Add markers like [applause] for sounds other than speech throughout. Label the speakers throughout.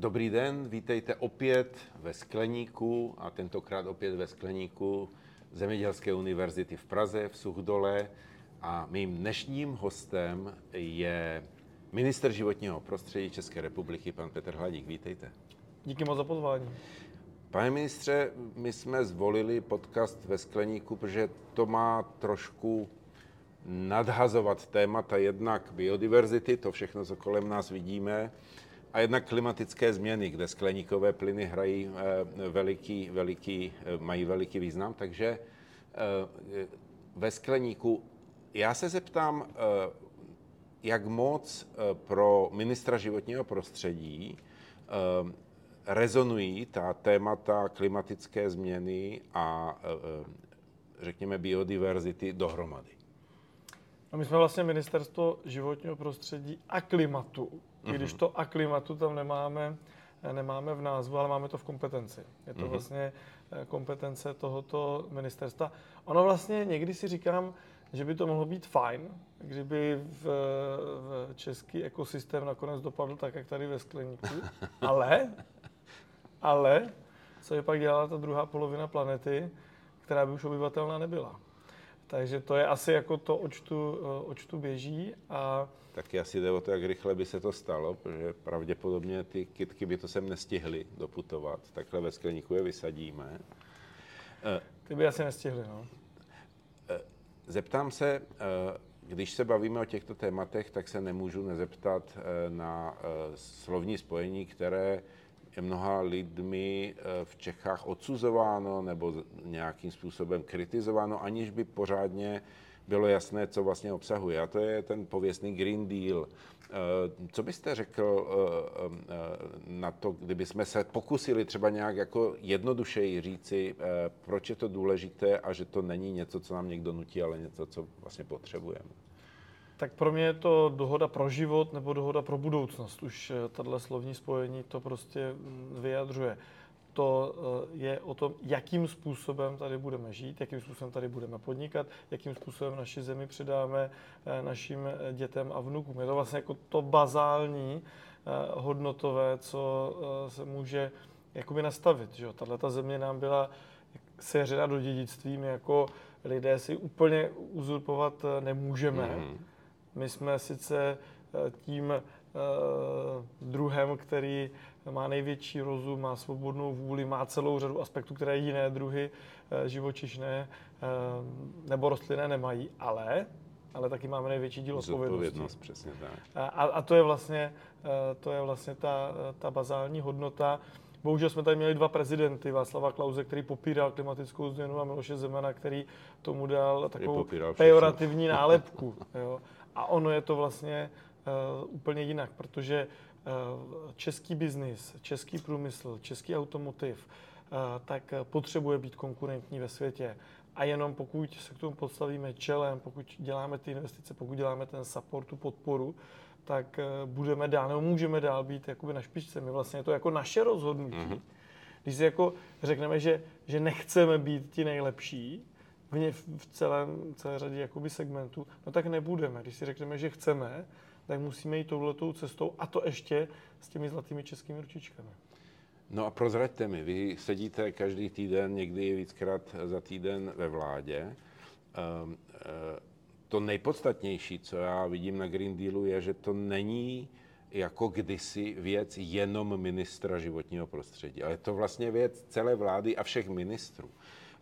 Speaker 1: Dobrý den, vítejte opět ve Skleníku a tentokrát opět ve Skleníku Zemědělské univerzity v Praze v Suchdole. A mým dnešním hostem je minister životního prostředí České republiky, pan Petr Hladík. Vítejte.
Speaker 2: Díky moc za pozvání.
Speaker 1: Pane ministře, my jsme zvolili podcast ve Skleníku, protože to má trošku nadhazovat témata jednak biodiverzity, to všechno, co kolem nás vidíme, a jednak klimatické změny, kde skleníkové plyny hrají eh, veliký, veliký, eh, mají veliký význam. Takže eh, ve skleníku já se zeptám, jak moc pro ministra životního prostředí rezonují ta témata klimatické změny a řekněme biodiverzity dohromady.
Speaker 2: A my jsme vlastně ministerstvo životního prostředí a klimatu, mm-hmm. když mhm. to a klimatu tam nemáme, nemáme v názvu, ale máme to v kompetenci. Je to mm-hmm. vlastně eh, kompetence tohoto ministerstva. Ono vlastně někdy si říkám, že by to mohlo být fajn, kdyby v, v český ekosystém nakonec dopadl tak, jak tady ve skleníku. [laughs] Ale, ale, co je pak dělala ta druhá polovina planety, která by už obyvatelná nebyla. Takže to je asi jako to, oč tu, eh, oč tu běží. A...
Speaker 1: Taky asi jde o to, jak rychle by se to stalo, protože pravděpodobně ty kytky by to sem nestihly doputovat. Takhle ve skleníku je vysadíme.
Speaker 2: Eh, ty by asi nestihly, no.
Speaker 1: Eh, zeptám se, když se bavíme o těchto tématech, tak se nemůžu nezeptat na slovní spojení, které mnoha lidmi eh, v Čechách odsuzováno nebo nějakým způsobem kritizováno, aniž by pořádně bylo jasné, co vlastně obsahuje. A to je ten pověstný Green Deal. Eh, co byste řekl eh, na to, kdyby jsme se pokusili třeba nějak jako jednodušeji říci, proč je to důležité a že to není něco, co nám někdo nutí, ale něco, co vlastně potřebujeme?
Speaker 2: Tak pro mě je to dohoda pro život nebo dohoda pro budoucnost. Už eh, tahle slovní spojení to prostě mm, vyjadřuje. To eh, je o tom, jakým způsobem tady budeme žít, jakým způsobem tady budeme podnikat, jakým způsobem naši zemi předáme eh, našim dětem a vnukům. Je to vlastně jako to bazální hodnotové, co se může jakoby nastavit. Že? Tahle ta země nám byla seřena do dědictví, my jako lidé si úplně uzurpovat nemůžeme. Mm-hmm my jsme sice eh, tím eh, druhem, který má největší rozum, má svobodnou vůli, má celou řadu aspektů, které jiné druhy eh, živočišné nebo rostlinné nemají, ale ale taky máme největší díl odpovědnosti.
Speaker 1: přesně tak.
Speaker 2: A, a to je vlastně, to je vlastně ta, ta bazální hodnota. Bohužel jsme tady měli dva prezidenty, Václava Klauze, který popíral klimatickou změnu a Miloše Zemana, který tomu dal takovou pejorativní nálepku. [laughs] Jo. A ono je to vlastně uh, úplně jinak, protože uh, český biznis, český průmysl, český automotiv, uh, tak potřebuje být konkurentní ve světě. A jenom pokud se k tomu podstavíme čelem, pokud děláme ty investice, pokud děláme ten support, tu podporu, tak budeme dál, nebo můžeme dál být jakoby na špičce. My vlastně je to jako naše rozhodnutí. Mm-hmm. Když si jako řekneme, že, že nechceme být ti nejlepší, v, v celém, celé řadě jakoby segmentů, no tak nebudeme. Když si řekneme, že chceme, tak musíme jít touhletou cestou a to ještě s těmi zlatými českými ručičkami.
Speaker 1: No a prozraďte mi, vy sedíte každý týden, někdy víckrát za týden ve vládě. Um, to nejpodstatnější, co já vidím na Green Dealu, je, že to není jako kdysi věc jenom ministra životního prostředí, ale je to vlastně věc celé vlády a všech ministrů.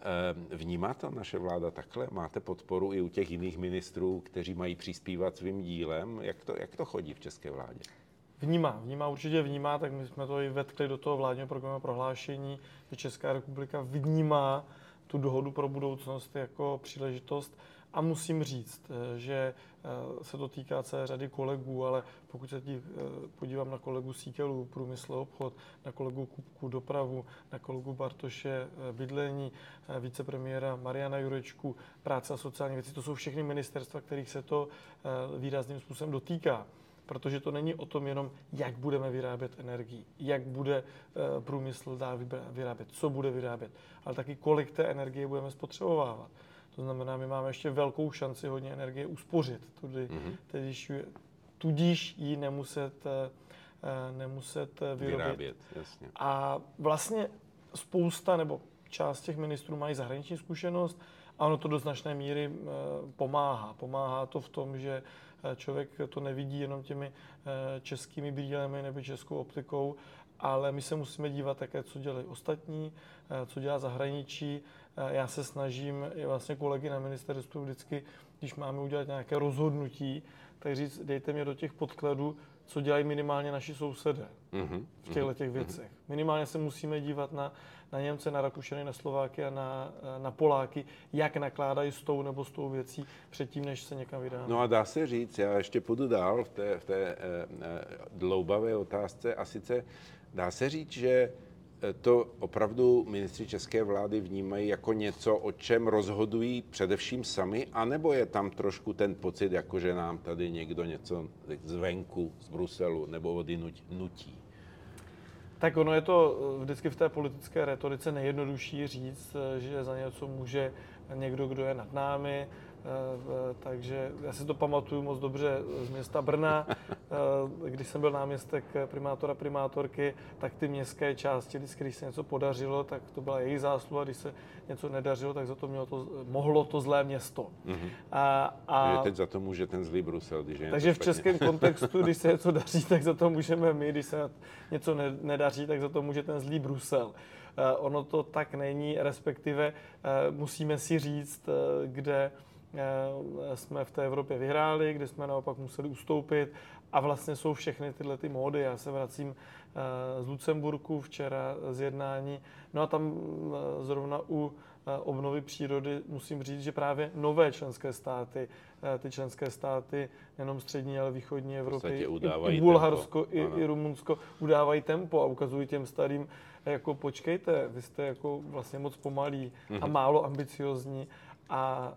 Speaker 1: Ehm, vnímá to naše vláda takhle? Máte podporu i u těch jiných ministrů, kteří mají přispívat svým dílem? Jak to, jak to chodí v české vládě?
Speaker 2: Vnímá, vnímá, určitě vnímá, tak my jsme to i vetkli do toho vládního programu prohlášení, že Česká republika vnímá tu dohodu pro budoucnost jako příležitost a musím říct, eh, že eh, se to týká celé řady kolegů, ale pokud se eh, podívám na kolegu Síkelu, průmysl obchod, na kolegu Kupku dopravu, na kolegu Bartoše bydlení, vicepremiéra Mariana Jurečku, práce a sociální věci, to jsou všechny ministerstva, kterých se to výrazným způsobem dotýká protože to není o tom jenom, jak budeme vyrábět energii, jak bude průmysl dál vyrábět, co bude vyrábět, ale taky kolik té energie budeme spotřebovávat. To znamená, my máme ještě velkou šanci hodně energie uspořit, tudy, mm-hmm. tudíž, tudíž ji nemuset uh, nemuset vyrobit.
Speaker 1: Vyrábět, jasně.
Speaker 2: A vlastně spousta nebo část těch ministrů mají zahraniční zkušenost a ono to do značné míry pomáhá. Pomáhá to v tom, že člověk to nevidí jenom těmi českými brýlemi nebo českou optikou, ale my se musíme dívat také, co dělají ostatní, co dělá zahraničí. Já se snažím, i vlastně kolegy na ministerstvu vždycky, když máme udělat nějaké rozhodnutí, tak říct, dejte mě do těch podkladů, co dělají minimálně naši sousedé mm-hmm. v těchto mhm, těch mhm. věcech. Mm-hmm. Minimálně se musíme dívat na, na Němce, na Rakušany, na Slováky a na, na Poláky, jak nakládají s tou nebo s tou věcí předtím, než se někam vydáme.
Speaker 1: No a dá se říct, já ještě půjdu dál v té, v té e, e, dloubavé otázce a sice dá se říct, že to opravdu ministři české vlády vnímají jako něco, o čem rozhodují především sami, anebo je tam trošku ten pocit, jako že nám tady někdo něco zvenku, z Bruselu nebo od nutí?
Speaker 2: Tak ono je to vždycky v té politické retorice nejjednodušší říct, že za něco může někdo, kdo je nad námi, Eh, takže já si to pamatuju moc dobře z města Brna. Eh, když jsem byl náměstek primátora, primátorky, tak ty městské části, když se něco podařilo, tak to byla její zásluha. Když se něco nedařilo, tak za to, mělo to mohlo to zlé město.
Speaker 1: Mm-hmm. A, a, teď za to může ten zlý Brusel. Když je
Speaker 2: takže v českém [laughs] kontextu, když se něco daří, tak za to můžeme my. Když se něco nedaří, tak za to může ten zlý Brusel. Uh, ono to tak není, respektive musíme si říct, kde Eh, jsme v té Evropě vyhráli, kde jsme naopak museli ustoupit a vlastně jsou všechny tyhle ty módy. Já se vracím eh, z Lucemburku včera z jednání, no a tam eh, zrovna u obnovy přírody musím říct, že právě nové členské státy, ty členské státy nejenom střední, ale východní Evropy, i, i Bulharsko, i, i Rumunsko udávají tempo a ukazují těm starým, jako počkejte, vy jste jako vlastně moc pomalí a mhm. málo ambiciozní a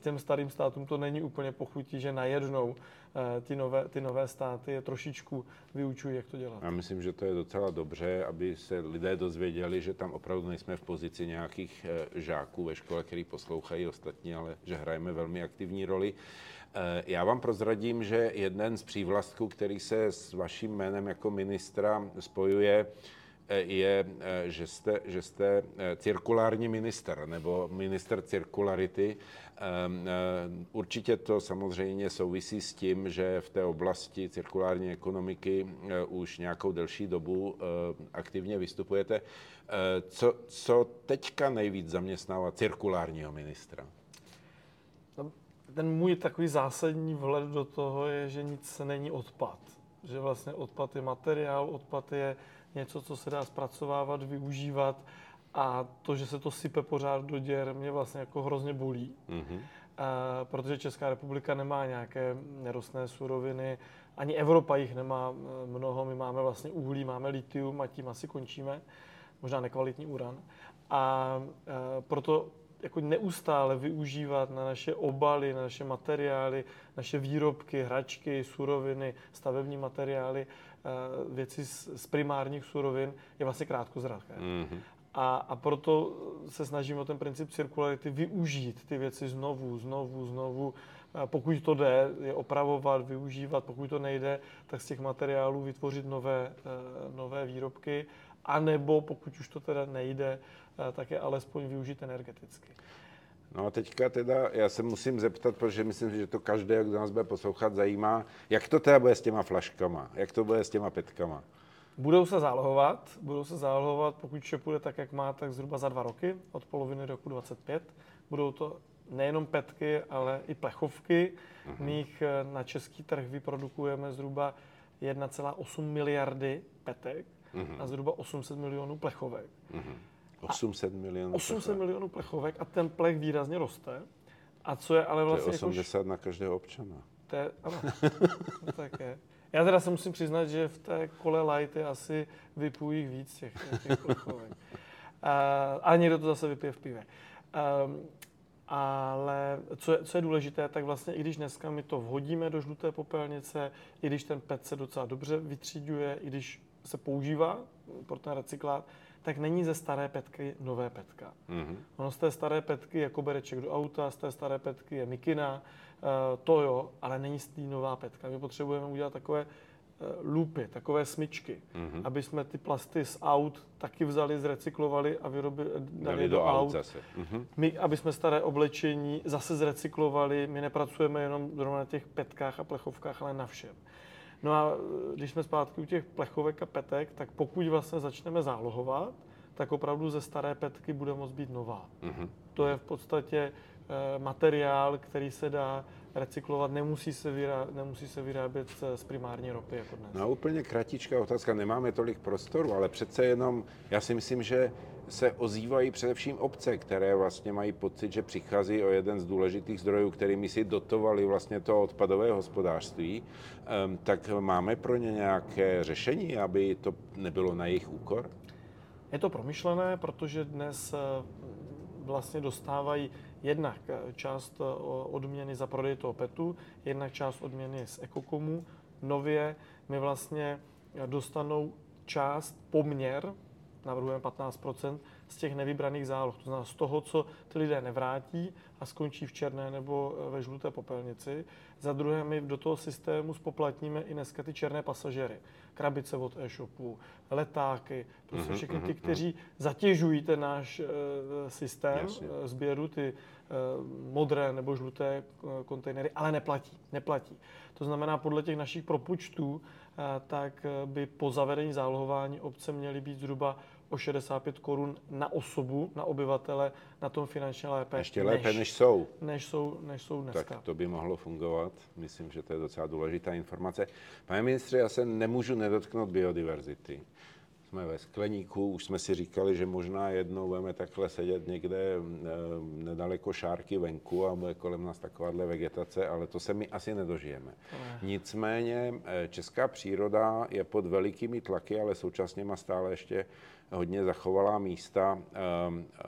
Speaker 2: těm starým státům to není úplně pochutí, že najednou ty nové, ty nové státy je trošičku vyučují, jak to dělat.
Speaker 1: Já myslím, že to je docela dobře, aby se lidé dozvěděli, že tam opravdu nejsme v pozici nějakých e, žáků ve škole, který poslouchají ostatní, ale že hrajeme velmi aktivní roli. E, já vám prozradím, že jeden z přívlastků, který se s vaším jménem jako ministra spojuje, je, eh, že jste, že jste eh, cirkulární minister nebo minister cirkularity. Určitě to samozřejmě souvisí s tím, že v té oblasti cirkulární ekonomiky už nějakou delší dobu aktivně vystupujete. Co, co teďka nejvíc zaměstnává cirkulárního ministra?
Speaker 2: No, ten můj takový zásadní vhled do toho je, že nic není odpad. Že vlastně odpad je materiál, odpad je něco, co se dá zpracovávat, využívat a to, že se to sype pořád do děr, mě vlastně jako hrozně bolí. Mm-hmm. A, protože Česká republika nemá nějaké nerostné suroviny, ani Evropa jich nemá e, mnoho, my máme vlastně uhlí, máme litium a tím asi končíme, možná nekvalitní uran. A, a e, proto jako neustále využívat na naše obaly, na naše materiály, naše výrobky, hračky, suroviny, stavební materiály, Eh, věci z, z primárních surovin je vlastně krátkozraké. Mm-hmm. A, a proto se snažím o ten princip cirkularity využít ty věci znovu, znovu, znovu. Pokud to jde, je opravovat, využívat, pokud to nejde, tak z těch materiálů vytvořit nové, eh, nové výrobky, anebo pokud už to teda nejde, eh, tak je alespoň využít energeticky.
Speaker 1: No a teďka teda, já se musím zeptat, protože myslím, že to každý, kdo nás bude poslouchat, zajímá, jak to teda bude s těma flaškama, jak to bude s těma petkama.
Speaker 2: Budou se zálohovat, budou se zálohovat, pokud vše půjde tak, jak má, tak zhruba za dva roky, od poloviny roku 25. Budou to nejenom petky, ale i plechovky. Uh-huh. My jich eh, na český trh vyprodukujeme zhruba 1,8 miliardy petek uh-huh. a zhruba 800 milionů plechovek. Uh-huh.
Speaker 1: 800 milionů
Speaker 2: 800 plechovek. milionů plechovek a ten plech výrazně roste. A co je ale vlastně...
Speaker 1: To je 80 jako, na každého občana.
Speaker 2: To je, ano, [laughs] no, tak je. Já teda se musím přiznat, že v té kole light je asi vypůjí víc těch, těch plechovek. A, a někdo to zase vypije v pive. Um, ale co je, co je důležité, tak vlastně i když dneska my to vhodíme do žluté popelnice, i když ten PET se docela dobře vytříďuje, i když se používá pro ten recyklát, tak není ze staré petky nové petka. Mm-hmm. Ono z té staré petky je kobereček do auta, z té staré petky je mikina, uh, to jo, ale není z té nová petka. My potřebujeme udělat takové lupy, takové smyčky,
Speaker 1: Mhm.
Speaker 2: mm-hmm. aby jsme ty plasty z aut taky vzali, zrecyklovali a vyrobili, dali,
Speaker 1: Dali do aut zase. Mhm.
Speaker 2: My, aby jsme staré oblečení zase zrecyklovali, my nepracujeme jenom zrovna na těch petkách a plechovkách, ale na všem. No a e, když jsme zpátky u těch plechovek a petek, tak pokud vlastně začneme zálohovat, tak opravdu ze staré petky bude moct být nová.
Speaker 1: Mhm.
Speaker 2: To je v podstatě e, materiál, který se dá recyklovat, nemusí se, vyrá, nemusí se vyrábět z- primární ropy jako dnes.
Speaker 1: No úplně kratičká otázka, nemáme tolik prostoru, ale přece jenom, já si myslím, že se ozývají především obce, které vlastně mají pocit, že přichází o jeden z důležitých zdrojů, kterými si dotovali vlastně to odpadové hospodářství. Ehm, tak máme pro ně nějaké řešení, aby to nebylo na jejich úkor?
Speaker 2: Je to promyšlené, protože dnes eh, vlastně dostávají jednak eh, část eh, odměny za prodej toho PETu, jednak část odměny z Ekokomu. Nově mi vlastně eh, dostanou část, poměr, navrhujeme 15 z těch nevybraných záloh. To znamená z toho, co ty lidé nevrátí a skončí v černé nebo eh, ve žluté popelnici. Za druhé, my do toho systému spoplatníme i dneska ty černé pasažery. Krabice od e-shopu, letáky, prostě všechny ty, kteří zatěžují ten náš eh, systém
Speaker 1: Jasně.
Speaker 2: eh, sběru, ty modré nebo žluté kontejnery, ale neplatí. Neplatí. To znamená, podle těch našich propočtů, tak by po zavedení zálohování obce měly být zhruba o 65 korun na osobu, na obyvatele, na tom finančně lépe,
Speaker 1: Ještě lépe, než jsou.
Speaker 2: než jsou, než jsou dneska.
Speaker 1: Tak to by mohlo fungovat. Myslím, že to je docela důležitá informace. Pane ministře, já se nemůžu nedotknout biodiverzity. Jsme ve skleníku, už jsme si říkali, že možná jednou budeme takhle sedět někde eh, nedaleko šárky venku a bude kolem nás takováhle vegetace, ale to se my asi nedožijeme. Nicméně eh, česká příroda je pod velikými tlaky, ale současně má stále ještě hodně zachovalá místa. Ehm, eh,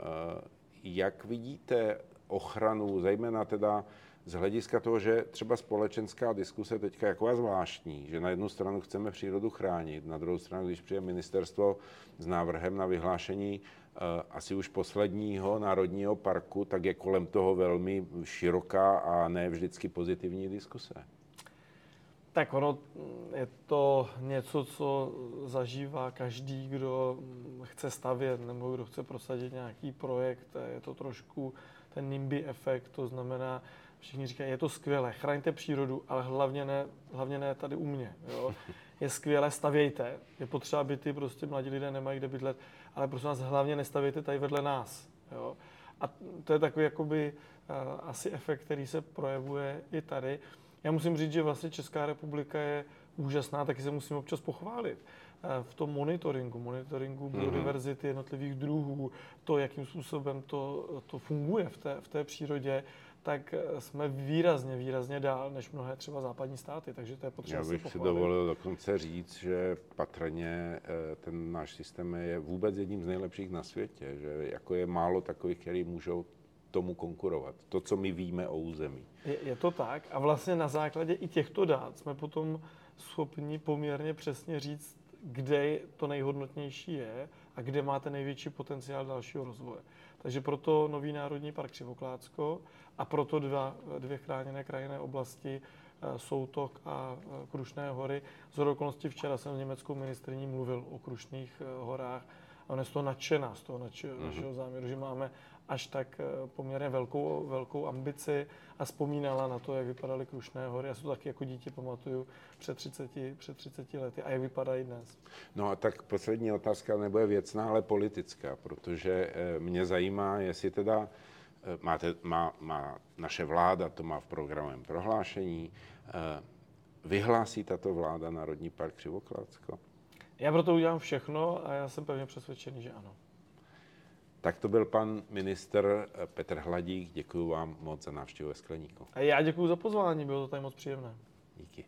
Speaker 1: Jak vidíte ochranu, zejména teda z hlediska toho, že třeba společenská diskuse teďka je taková zvláštní, že na jednu stranu chceme přírodu chránit, na druhou stranu, když přijde ministerstvo s návrhem na vyhlášení eh, asi už posledního národního parku, tak je kolem toho velmi široká a ne vždycky pozitivní diskuse.
Speaker 2: Tak ono je to něco, co zažívá každý, kdo chce stavět nebo kdo chce prosadit nějaký projekt. Je to trošku ten NIMBY efekt, to znamená, všichni říkají, je to skvělé, chraňte přírodu, ale hlavně ne, hlavně ne tady u mě. Jo. [laughs] Je skvělé, stavějte. Je potřeba, aby ty prostě mladí lidé nemají kde bydlet, ale prosím vás, hlavně nestavějte tady vedle nás. Jo. A to je takový jakoby uh, asi efekt, který se projevuje i tady. Já musím říct, že vlastně Česká republika je úžasná, taky se musím občas pochválit. Eh, V tom monitoringu, monitoringu biodiverzity jednotlivých druhů, to, jakým způsobem to, to funguje v té, v té přírodě, tak eh, jsme výrazně, výrazně dál než mnohé třeba západní státy, takže to je potřeba
Speaker 1: Já
Speaker 2: si
Speaker 1: bych si
Speaker 2: pochválit.
Speaker 1: dovolil dokonce říct, že patrně eh, ten náš systém je vůbec jedním z nejlepších na světě, že jako je málo takových, který můžou tomu konkurovat. To, co my víme o území.
Speaker 2: Je, je to tak a vlastně na základě i těchto dát jsme potom schopni poměrně přesně říct, kde to nejhodnotnější je a kde má ten největší potenciál dalšího rozvoje. Takže proto nový Národní park Křivoklátsko a proto dva, dvě chráněné krajinné oblasti eh, Soutok a eh, Krušné hory. Z okolností včera jsem s německou ministrní mluvil o Krušných eh, horách a ona je z toho nadšená, z toho
Speaker 1: Mhm.
Speaker 2: mm-hmm. našeho záměru, že máme až tak eh, poměrně velkou, velkou ambici a vzpomínala na to, jak vypadaly Krušné hory. Já si to taky jako dítě pamatuju před 30, před 30 lety a jak vypadají dnes.
Speaker 1: No a tak poslední otázka nebude věcná, ale politická, protože eh, mě zajímá, jestli teda eh, máte, má, má naše vláda, to má v programovém prohlášení, vyhlásí tato vláda Národní park Křivoklátsko?
Speaker 2: Já proto udělám všechno a já jsem pevně přesvědčený, že ano.
Speaker 1: Tak to byl pan minister eh, Petr Hladík. Děkuji vám moc za návštěvu ve Skleníku.
Speaker 2: A já děkuji za pozvání, bylo to tady moc příjemné.
Speaker 1: Díky.